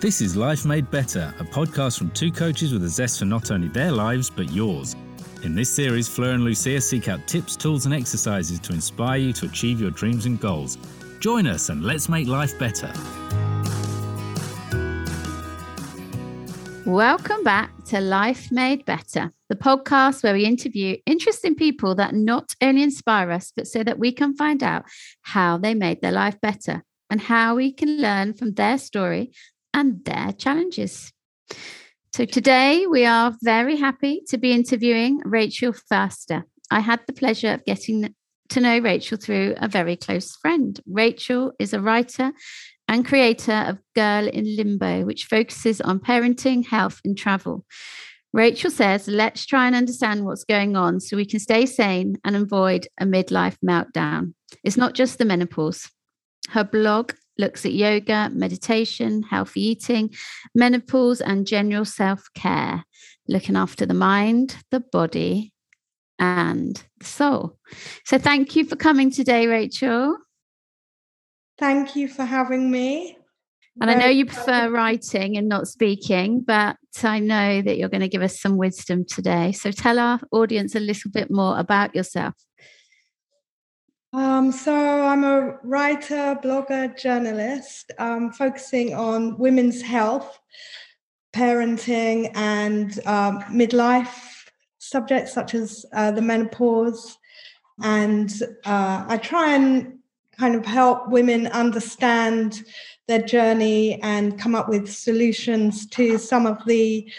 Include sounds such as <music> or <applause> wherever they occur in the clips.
This is Life Made Better, a podcast from two coaches with a zest for not only their lives, but yours. In this series, Fleur and Lucia seek out tips, tools, and exercises to inspire you to achieve your dreams and goals. Join us and let's make life better. Welcome back to Life Made Better, the podcast where we interview interesting people that not only inspire us, but so that we can find out how they made their life better and how we can learn from their story and their challenges. So today we are very happy to be interviewing Rachel Faster. I had the pleasure of getting to know Rachel through a very close friend. Rachel is a writer and creator of Girl in Limbo, which focuses on parenting, health, and travel. Rachel says, let's try and understand what's going on so we can stay sane and avoid a midlife meltdown. It's not just the menopause. Her blog looks at yoga, meditation, healthy eating, menopause, and general self care, looking after the mind, the body, and the soul. So, thank you for coming today, Rachel. Thank you for having me. And I know you prefer writing and not speaking, but I know that you're going to give us some wisdom today. So tell our audience a little bit more about yourself. Um, so I'm a writer, blogger, journalist, um, focusing on women's health, parenting, and um, midlife subjects such as uh, the menopause. And uh, I try and kind of help women understand their journey and come up with solutions to some of the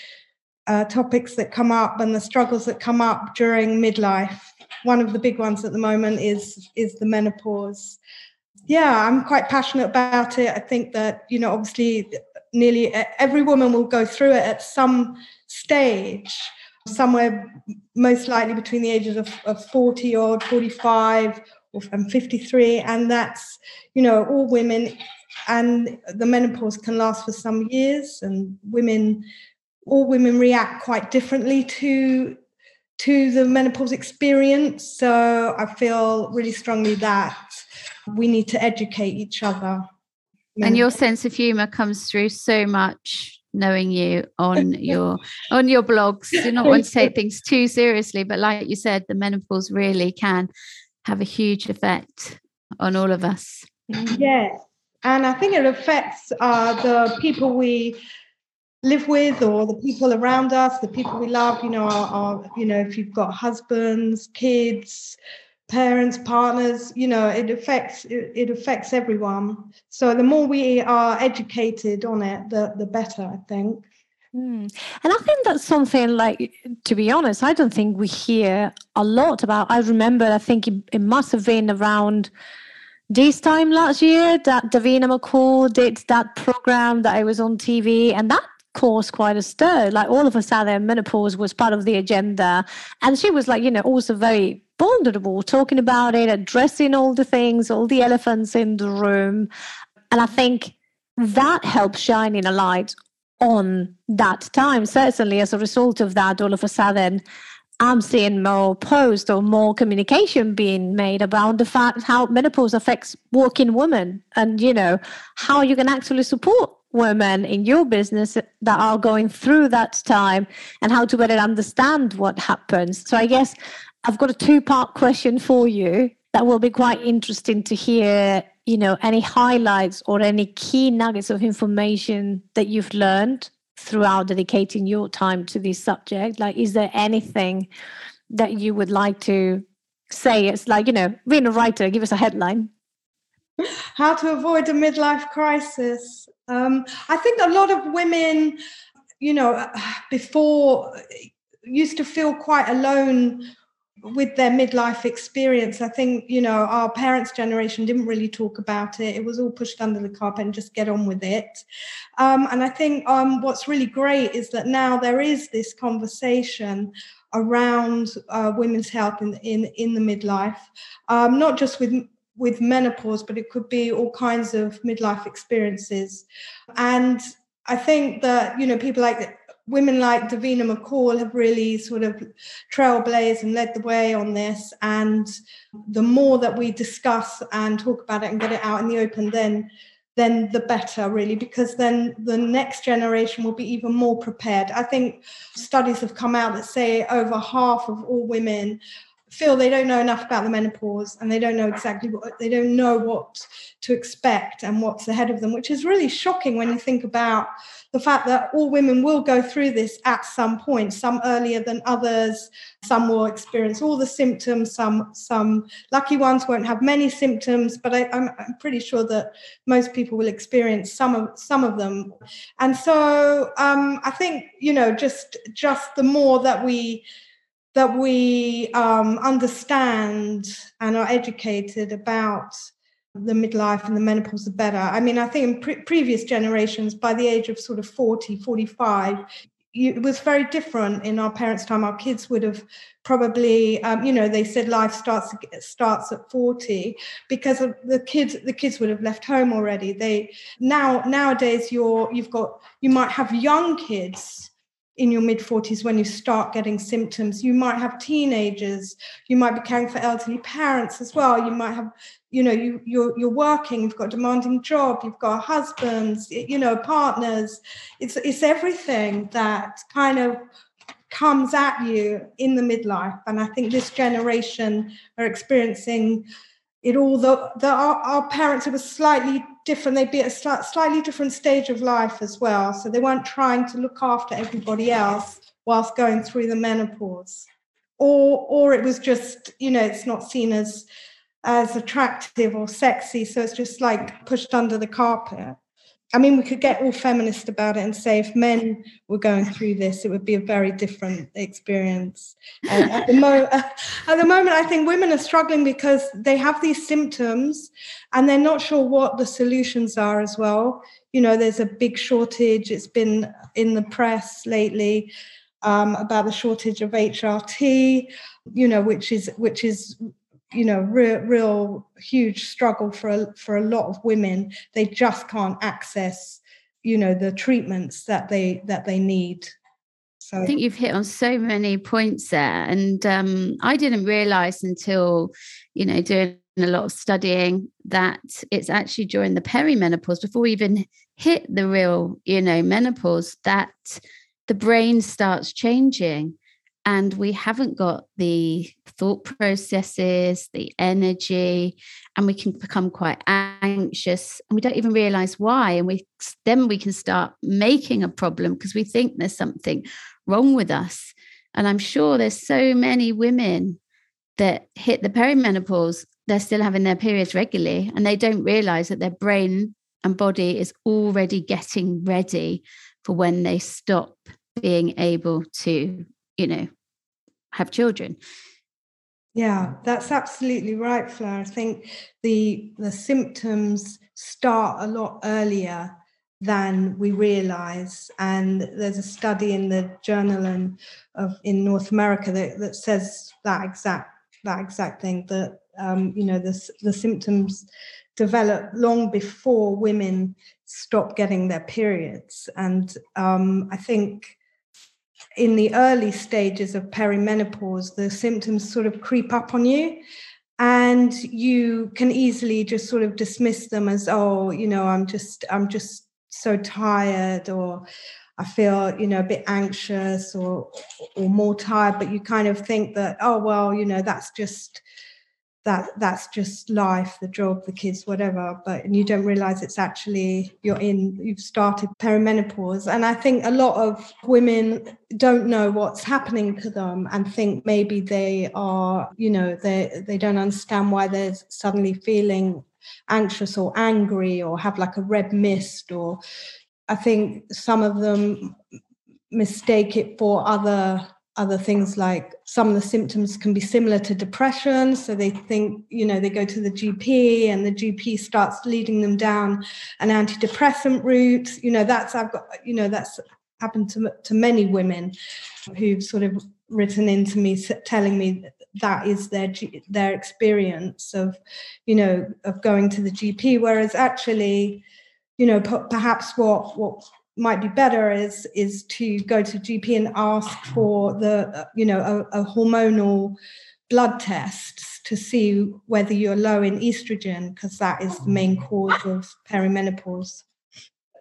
uh, topics that come up and the struggles that come up during midlife. One of the big ones at the moment is is the menopause. Yeah, I'm quite passionate about it. I think that you know, obviously, nearly every woman will go through it at some stage somewhere most likely between the ages of, of 40 or 45 I'm 53, and that's you know all women, and the menopause can last for some years, and women, all women react quite differently to to the menopause experience. So I feel really strongly that we need to educate each other. And your sense of humor comes through so much knowing you on <laughs> your on your blogs do not want to take things too seriously but like you said the menopause really can have a huge effect on all of us. Yeah. And I think it affects uh, the people we live with or the people around us, the people we love, you know, our, our, you know, if you've got husbands, kids, parents, partners, you know, it affects it, it affects everyone. So the more we are educated on it, the the better, I think. Mm. And I think that's something like, to be honest, I don't think we hear a lot about. I remember, I think it, it must have been around this time last year that Davina McCall did that program that I was on TV, and that caused quite a stir. Like all of a sudden, menopause was part of the agenda, and she was like, you know, also very vulnerable, talking about it, addressing all the things, all the elephants in the room, and I think that helped shining a light on that time. Certainly, as a result of that, all of a sudden, I'm seeing more posts or more communication being made about the fact how menopause affects working women and, you know, how you can actually support women in your business that are going through that time and how to better understand what happens. So I guess I've got a two part question for you that will be quite interesting to hear you know any highlights or any key nuggets of information that you've learned throughout dedicating your time to this subject. Like is there anything that you would like to say? It's like you know being a writer give us a headline. How to avoid a midlife crisis um, i think a lot of women you know before used to feel quite alone with their midlife experience, I think, you know, our parents' generation didn't really talk about it. It was all pushed under the carpet and just get on with it. Um, and I think um, what's really great is that now there is this conversation around uh, women's health in, in, in the midlife, um, not just with with menopause, but it could be all kinds of midlife experiences. And I think that, you know, people like women like Davina McCall have really sort of trailblazed and led the way on this. And the more that we discuss and talk about it and get it out in the open, then then the better, really, because then the next generation will be even more prepared. I think studies have come out that say over half of all women feel they don't know enough about the menopause and they don't know exactly what they don't know what to expect and what's ahead of them, which is really shocking when you think about the fact that all women will go through this at some point, some earlier than others, some will experience all the symptoms, some some lucky ones won't have many symptoms, but I, am pretty sure that most people will experience some of some of them. And so um, I think you know just just the more that we that we um, understand and are educated about the midlife and the menopause the better. I mean, I think in pre- previous generations, by the age of sort of 40, 45, you, it was very different in our parents' time. Our kids would have probably, um, you know, they said life starts starts at 40 because the kids. The kids would have left home already. They now nowadays you're you've got you might have young kids in your mid 40s when you start getting symptoms. You might have teenagers you might be caring for elderly parents as well you might have you know you you're, you're working you've got a demanding job you've got husbands you know partners. It's it's everything that kind of comes at you in the midlife and i think this generation are experiencing it all. The, the our, our parents it was slightly different they'd be at a slightly different stage of life as well. So they weren't trying to look after everybody else whilst going through the menopause. Or or it was just you know it's not seen as as attractive or sexy so it's just like pushed under the carpet I mean, we could get all feminist about it and say if men were going through this, it would be a very different experience. Uh, at, the mo- <laughs> at the moment, I think women are struggling because they have these symptoms and they're not sure what the solutions are as well. You know, there's a big shortage. It's been in the press lately um, about the shortage of HRT. You know, which is which is you know real real huge struggle for a, for a lot of women. They just can't access you know the treatments that they that they need. So i think you've hit on so many points there and um, i didn't realize until you know doing a lot of studying that it's actually during the perimenopause before we even hit the real you know menopause that the brain starts changing and we haven't got the thought processes, the energy, and we can become quite anxious and we don't even realize why. And we then we can start making a problem because we think there's something wrong with us. And I'm sure there's so many women that hit the perimenopause, they're still having their periods regularly and they don't realize that their brain and body is already getting ready for when they stop being able to, you know, have children. Yeah, that's absolutely right, Fleur. I think the the symptoms start a lot earlier than we realize. And there's a study in the journal in, of in North America that, that says that exact that exact thing that um, you know the the symptoms develop long before women stop getting their periods. And um, I think in the early stages of perimenopause, the symptoms sort of creep up on you. And you can easily just sort of dismiss them as, oh, you know, I'm just, I'm just so tired, or I feel, you know, a bit anxious or or more tired. But you kind of think that, oh, well, you know, that's just that that's just life the job the kids whatever but and you don't realize it's actually you're in you've started perimenopause. And i think a lot of women don't know what's happening to them and think maybe they are you know they they don't understand why they're suddenly feeling anxious or angry or have like a red mist or i think some of them mistake it for other other things like some of the symptoms can be similar to depression. So they think you know they go to the gp and the gp starts leading them down an antidepressant route. You know that's i've got you know that's happened to, to many women who've sort of written into me telling me that is their their experience of you know of going to the gp whereas actually you know perhaps what what might be better is is to go to GP and ask for the you know a, a hormonal blood test to see whether you're low in estrogen because that is the main cause of perimenopause.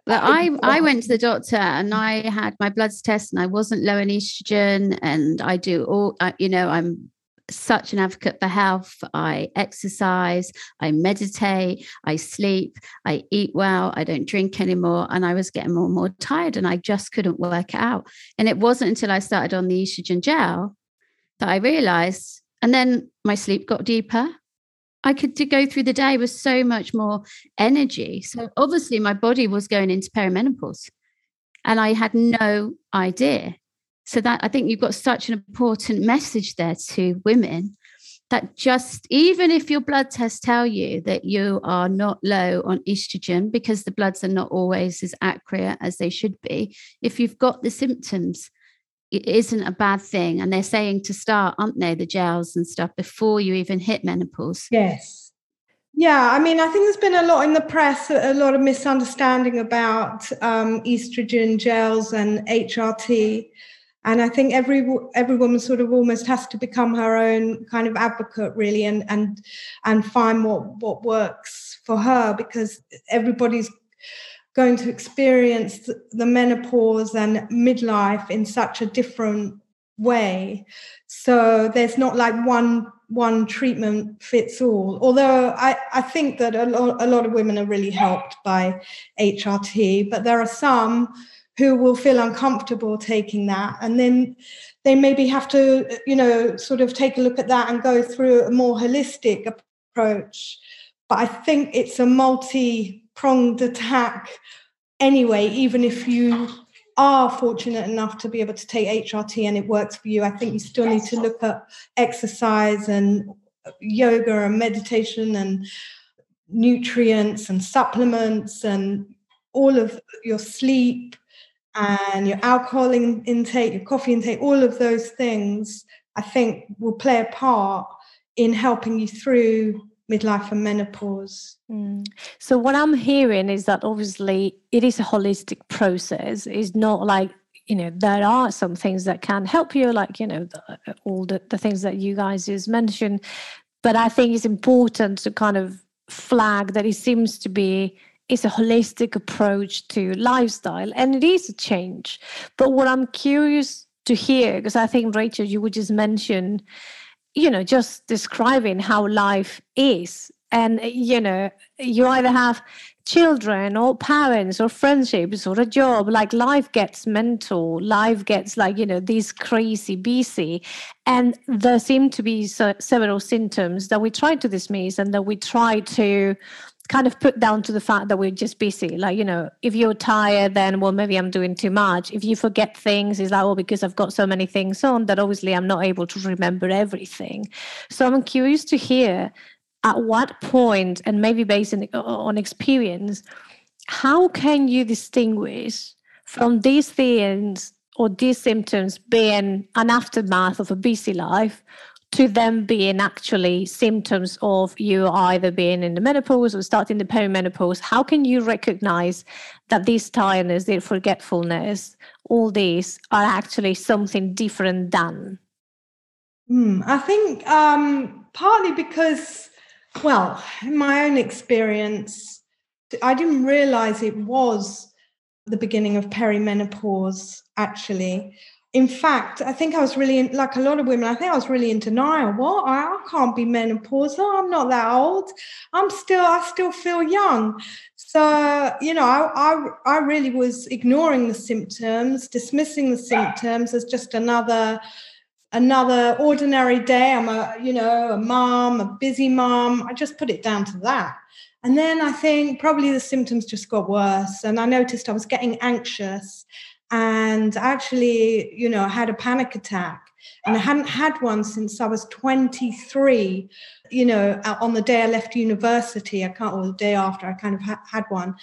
But I, I went to the doctor and I had my bloods test and I wasn't low in estrogen. And I do all, you know, I'm such an advocate for health. I exercise, I meditate, I sleep, I eat well, I don't drink anymore. And I was getting more and more tired and I just couldn't work it out. And it wasn't until I started on the estrogen gel that I realized. And then my sleep got deeper I could go through the day with so much more energy. So obviously, my body was going into perimenopause, and I had no idea. So that I think you've got such an important message there to women that just even if your blood tests tell you that you are not low on estrogen because the bloods are not always as accurate as they should be, if you've got the symptoms, it isn't a bad thing. And they're saying to start, aren't they, the gels and stuff before you even hit menopause? Yes. Yeah, I mean, I think there's been a lot in the press, a lot of misunderstanding about um, estrogen gels and HRT. And I think every every woman sort of almost has to become her own kind of advocate, really, and and and find what what works for her because everybody's going to experience the menopause and midlife in such a different way. So there's not like one one treatment fits all. Although i i think that a lot, a lot of women are really helped by hrt but there are some who will feel uncomfortable taking that. And then they maybe have to you know sort of take a look at that and go through a more holistic approach. But i think it's a multi pronged attack anyway, even if you are fortunate enough to be able to take HRT and it works for you, I think you still need to look at exercise and yoga and meditation and nutrients and supplements and all of your sleep and your alcohol in, intake, your coffee intake, all of those things, I think will play a part in helping you through midlife and menopause. Mm. So what I'm hearing is that obviously it is a holistic process. It's not like you know there are some things that can help you, like you know the, all the, the things that you guys just mentioned. But I think it's important to kind of flag that it seems to be it's a holistic approach to lifestyle and it is a change. But what I'm curious to hear, because I think Rachel, you would just mention you know just describing how life is and you know you either have children or parents or friendships or a job like life gets mental life gets like you know these crazy busy and there seem to be so, several symptoms that we try to dismiss and that we try to kind of put down to the fact that we're just busy. Like, you know, if you're tired, then, well, maybe I'm doing too much. If you forget things, it's like, well, because I've got so many things on that obviously I'm not able to remember everything. So I'm curious to hear at what point, and maybe based on experience, how can you distinguish from these things or these symptoms being an aftermath of a busy life to them being actually symptoms of you either being in the menopause or starting the perimenopause how can you recognize that this tiredness this forgetfulness all these are actually something different than? Mm, i think um, partly because well in my own experience i didn't realize it was the beginning of perimenopause actually in fact, I think I was really in, like a lot of women. I think I was really in denial. What? I, can't be menopausal. I'm not that old. I'm still. I still feel young. So you know, I, I I really was ignoring the symptoms, dismissing the symptoms as just another another ordinary day. I'm a you know a mom, a busy mom. I just put it down to that. And then I think probably the symptoms just got worse, and I noticed I was getting anxious and actually, you know, had a panic attack. And I hadn't had one since I was 23. You know, on the day I left university, I can't, or the day after, I kind of ha- had one,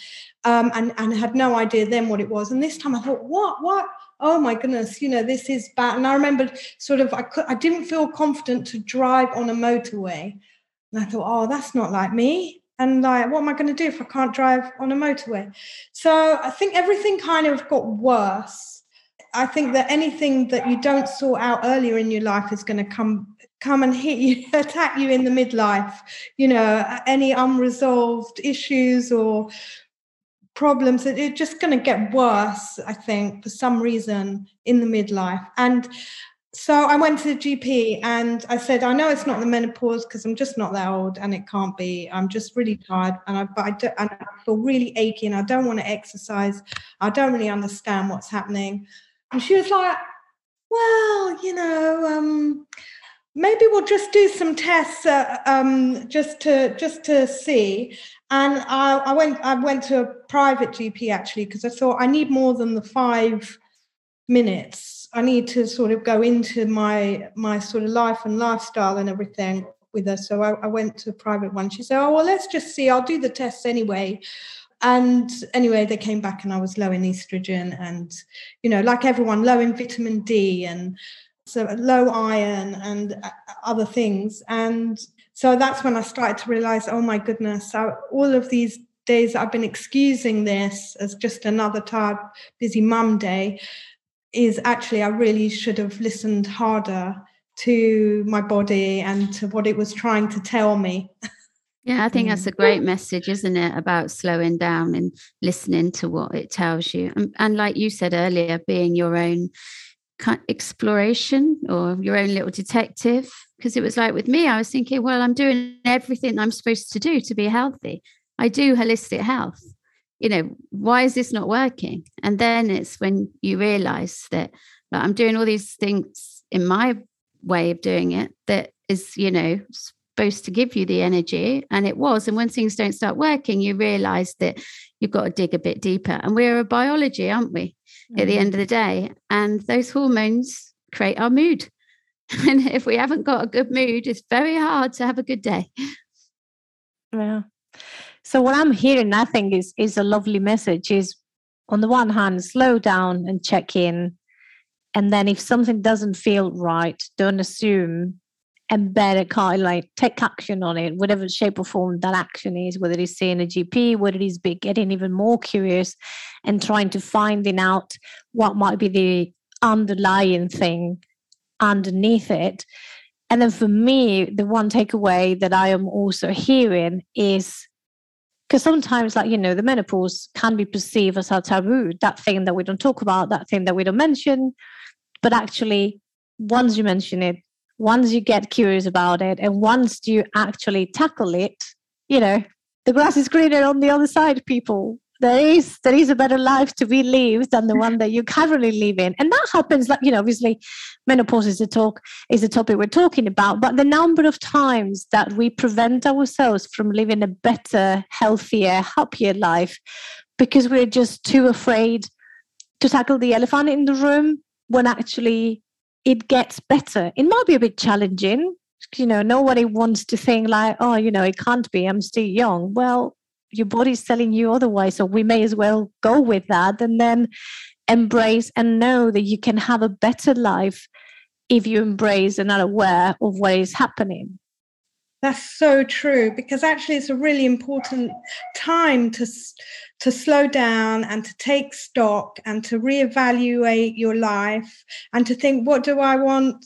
um, and and had no idea then what it was. And this time, I thought, what, what? Oh my goodness, you know, this is bad. And I remembered sort of, I could, I didn't feel confident to drive on a motorway. And I thought, oh, that's not like me and like what am i going to do if i can't drive on a motorway so i think everything kind of got worse I think that anything that you don't sort out earlier in your life is going to come come and hit you, <laughs> attack you in the midlife. You know, any unresolved issues or problems, it's just going to get worse. I think for some reason in the midlife, and so I went to the GP and I said, I know it's not the menopause because I'm just not that old and it can't be. I'm just really tired and I, but I, do, and I feel really achy and I don't want to exercise. I don't really understand what's happening. And she was like, well, you know, um, maybe we'll just do some tests uh, um, just to just to see. And I, I went I went to a private GP actually because I thought I need more than the five minutes I need to sort of go into my my sort of life and lifestyle and everything with her. So I, I went to a private one. She said, "Oh well, let's just see. I'll do the tests anyway." And anyway, they came back and I was low in estrogen and, you know, like everyone, low in vitamin D and so low iron and uh, other things. And so that's when I started to realize, oh my goodness, so all of these days I've been excusing this as just another tired, busy mum day is actually I really should have listened harder to my body and to what it was trying to tell me. Yeah, I think that's a mm. great message, isn't it? About slowing down and listening to what it tells you. And, and like you said earlier, being your own exploration or your own little detective. Because it was like with me, I was thinking, well, I'm doing everything I'm supposed to do to be healthy. I do holistic health you know, why is this not working? And then it's when you realize that like, I'm doing all these things in my way of doing it that is, you know, supposed to give you the energy. And it was. And when things don't start working, you realize that you've got to dig a bit deeper. And we're a biology, aren't we, mm-hmm. at the end of the day? And those hormones create our mood. <laughs> And if we haven't got a good mood, it's very hard to have a good day. Yeah. So what I'm hearing, I think, is is a lovely message. Is on the one hand, slow down and check in, and then if something doesn't feel right, don't assume, and better kind of like take action on it, whatever shape or form that action is, whether it's seeing a GP, whether it is getting even more curious, and trying to finding out what might be the underlying thing underneath it. And then for me, the one takeaway that I am also hearing is because sometimes like you know the menopause can be perceived as a taboo that thing that we don't talk about that thing that we don't mention. But actually once you mention it once you get curious about it and once you actually tackle it you know the grass is greener on the other side people there is there is a better life to be lived than the one that you currently live in. And that happens like you know obviously menopause is a talk is a topic we're talking about but the number of times that we prevent ourselves from living a better healthier happier life because we're just too afraid to tackle the elephant in the room when actually it gets better. It might be a bit challenging you know nobody wants to think like oh you know it can't be i'm still young. Well your body's telling you otherwise so we may as well go with that and then embrace and know that you can have a better life if you embrace and are aware of what is happening that's so true because actually it's a really important time to to slow down and to take stock and to reevaluate your life and to think what do I want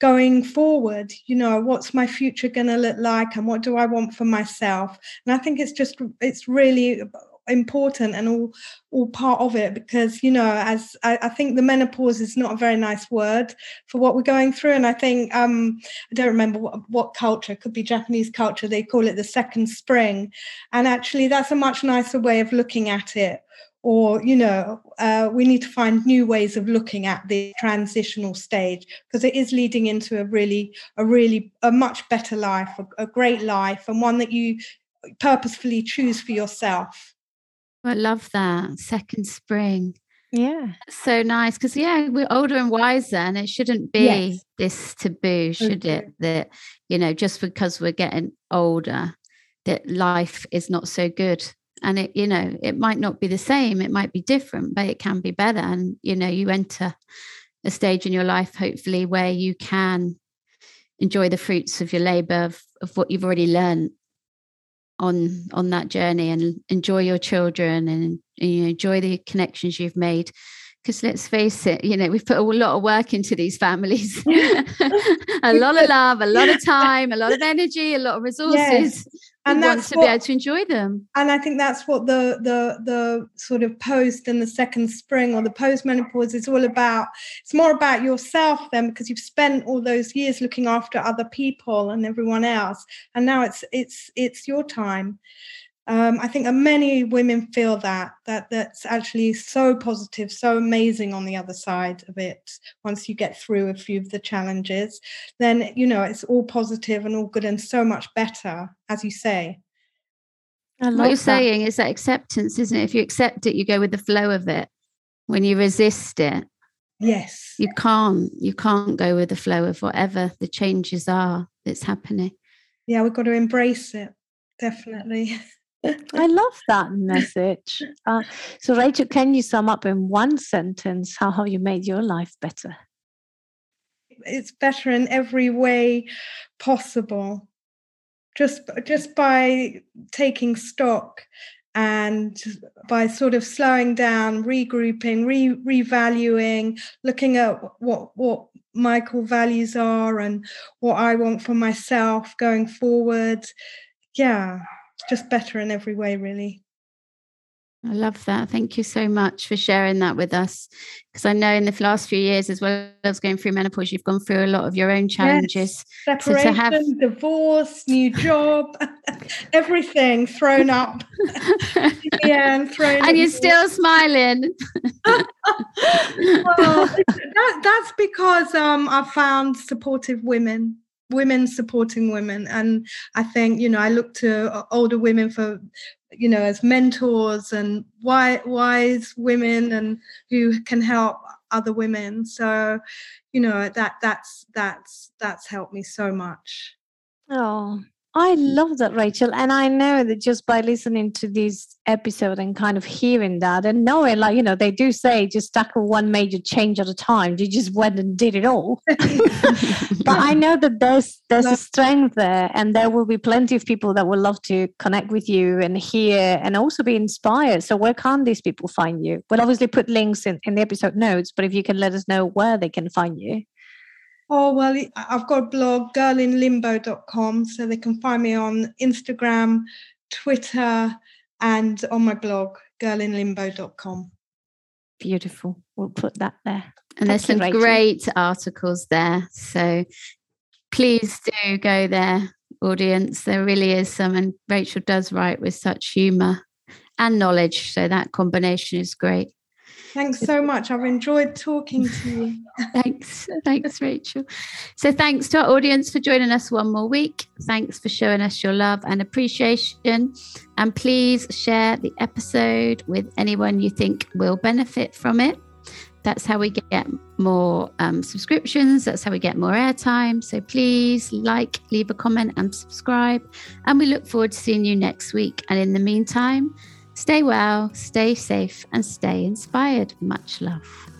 going forward? You know what's my future going to look like and what do i want for myself? And i think it's just it's really important and all all part of it because you know as I, I, think the menopause is not a very nice word for what we're going through. And i think um i don't remember what, what culture could be japanese culture they call it the second spring. And actually that's a much nicer way of looking at it. Or you know uh, we need to find new ways of looking at the transitional stage because it is leading into a really a really a much better life a, a great life and one that you purposefully choose for yourself i love that second spring yeah so nice because yeah we're older and wiser and it shouldn't be yes. this taboo oh, should okay. it that you know just because we're getting older that life is not so good and it you know it might not be the same it might be different but it can be better and you know you enter a stage in your life hopefully where you can enjoy the fruits of your labor of, of what you've already learned on on that journey and enjoy your children and, and you know, enjoy the connections you've made because let's face it, you know, we've put a lot of work into these families, <laughs> <laughs> a lot of love, a lot of time, a lot of energy, a lot of resources. Yes. And we want to what, be able to enjoy them. And I think that's what the the the sort of post and the second spring or the post menopause is all about. It's more about yourself then because you've spent all those years looking after other people and everyone else, and now it's it's it's your time um, I think many women feel that that that's actually so positive, so amazing on the other side of it. Once you get through a few of the challenges, then you know it's all positive and all good and so much better, as you say. what you're that. saying is that acceptance, isn't it? If you accept it, you go with the flow of it. When you resist it, yes, you can't. You can't go with the flow of whatever the changes are that's happening. Yeah, we've got to embrace it. Definitely. <laughs> I love that message. Uh, so, Rachel, can you sum up in one sentence how have you made your life better? It's better in every way possible. Just, just by taking stock and by sort of slowing down, regrouping, re revaluing, looking at what what my core values are and what I want for myself going forward. Yeah just better in every way, really. I love that. Thank you so much for sharing that with us. Because I know in the last few years, as well as going through menopause, you've gone through a lot of your own challenges. Yes. Separation, so have... divorce, new job, <laughs> everything thrown up. <laughs> yeah, and thrown. And you're still smiling. <laughs> well, that, that's because um, I've found supportive women women supporting women. And i think you know i look to uh, older women for you know as mentors and wise women and who can help other women. So you know that that's that's that's helped me so much. Oh I love that, Rachel. And I know that just by listening to this episode and kind of hearing that and knowing, like, you know, they do say just tackle one major change at a time. You just went and did it all. <laughs> but I know that there's there's a strength there and there will be plenty of people that will love to connect with you and hear and also be inspired. So where can these people find you? We'll obviously put links in, in the episode notes, but if you can let us know where they can find you. Oh, well, I've got a blog, girlinlimbo.com, so they can find me on Instagram, Twitter, and on my blog, girlinlimbo.com. Beautiful. We'll put that there. And there's some great articles there. So please do go there, audience. There really is some. And Rachel does write with such humour and knowledge. So that combination is great. Thanks so much. I've enjoyed talking to you. <laughs> thanks. Thanks, Rachel. So, thanks to our audience for joining us one more week. Thanks for showing us your love and appreciation. And please share the episode with anyone you think will benefit from it. That's how we get more um, subscriptions. That's how we get more airtime. So please like, leave a comment, and subscribe. And we look forward to seeing you next week. And in the meantime, Stay well, stay safe, and stay inspired. Much love.